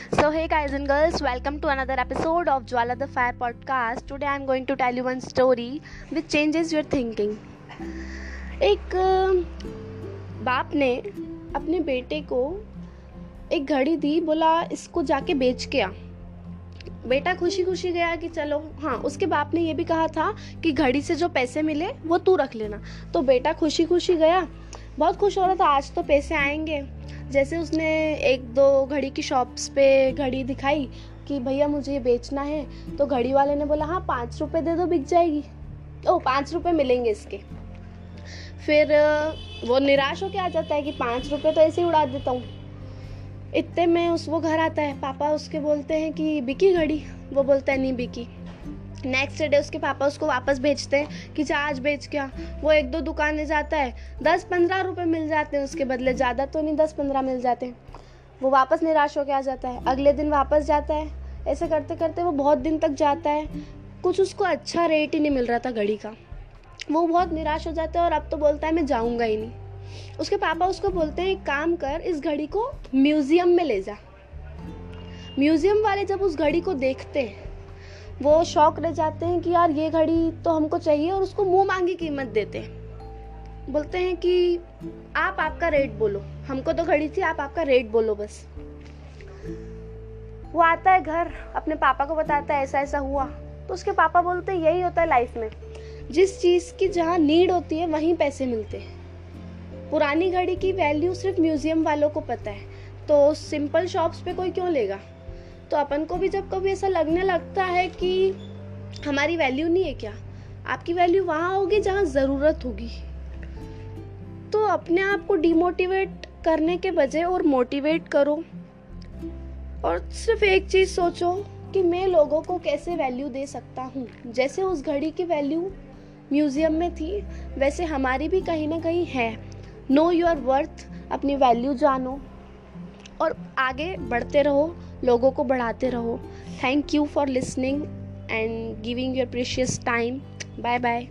So hey guys and girls welcome to another episode of Jwala the fire podcast today I am going to tell you one story which changes your thinking एक बाप ने अपने बेटे को एक घड़ी दी, बोला इसको जाके बेच के आ। बेटा खुशी खुशी गया कि चलो हाँ उसके बाप ने ये भी कहा था कि घड़ी से जो पैसे मिले, वो तू रख लेना। तो बेटा खुशी खुशी गया बहुत खुश हो रहा था, आज तो पैसे आएँगे। जैसे उसने एक दो घड़ी की शॉप्स पे घड़ी दिखाई कि भैया मुझे ये बेचना है तो घड़ी वाले ने बोला हाँ पाँच रुपये दे दो, बिक जाएगी। ओ, पाँच रुपये मिलेंगे इसके। फिर वो निराश होकर आ जाता है कि पाँच रुपये तो ऐसे ही उड़ा देता हूँ। इतने में उस, वो घर आता है, पापा उसके बोलते हैं कि, बिकी घड़ी? वो बोलता है, नहीं बिकी। नेक्स्ट डे उसके पापा उसको वापस भेजते हैं कि जा, आज बेच क्या वो एक दो दुकानें जाता है दस पंद्रह रुपये मिल जाते हैं उसके बदले, ज़्यादा तो नहीं दस पंद्रह मिल जाते हैं। वो वापस निराश होकर आ जाता है, अगले दिन वापस जाता है। ऐसे करते करते वो बहुत दिन तक जाता है, कुछ उसको अच्छा रेट ही नहीं मिल रहा था घड़ी का। वो बहुत निराश हो जाता है और अब तो बोलता है, मैं जाऊँगा ही नहीं। उसके पापा उसको बोलते हैं काम कर, इस घड़ी को म्यूज़ियम में ले जा। म्यूज़ियम वाले जब उस घड़ी को देखते हैं वो शौक रह जाते हैं कि यार ये घड़ी तो हमको चाहिए और उसको मुँह मांगी कीमत देते हैं। बोलते हैं कि आप आपका रेट बोलो। हमको तो घड़ी थी, आप आपका रेट बोलो बस। वो आता है घर, अपने पापा को बताता है ऐसा ऐसा हुआ। तो उसके पापा बोलते हैं, यही होता है लाइफ में। जिस चीज़ की जहाँ नीड होती है, वहीं पैसे मिलते हैं। पुरानी घड़ी की वैल्यू सिर्फ़ म्यूज़ियम वालों को पता है। तो सिंपल शॉप्स पे कोई क्यों लेगा? तो अपन को भी जब कभी ऐसा लगने लगता है कि हमारी वैल्यू नहीं है क्या? आपकी वैल्यू वहाँ होगी जहाँ ज़रूरत होगी। तो अपने आप को डिमोटिवेट करने के बजाय और मोटिवेट करो। और सिर्फ़ एक चीज़ सोचो कि मैं लोगों को कैसे वैल्यू दे सकता हूँ? जैसे उस घड़ी की वैल्यू म्यूज़ियम में थी, वैसे हमारी भी कहीं ना कहीं है। नो योर वर्थ अपनी वैल्यू जानो और आगे बढ़ते रहो। लोगों को बढ़ाते रहो। Thank you for listening and giving your precious time bye bye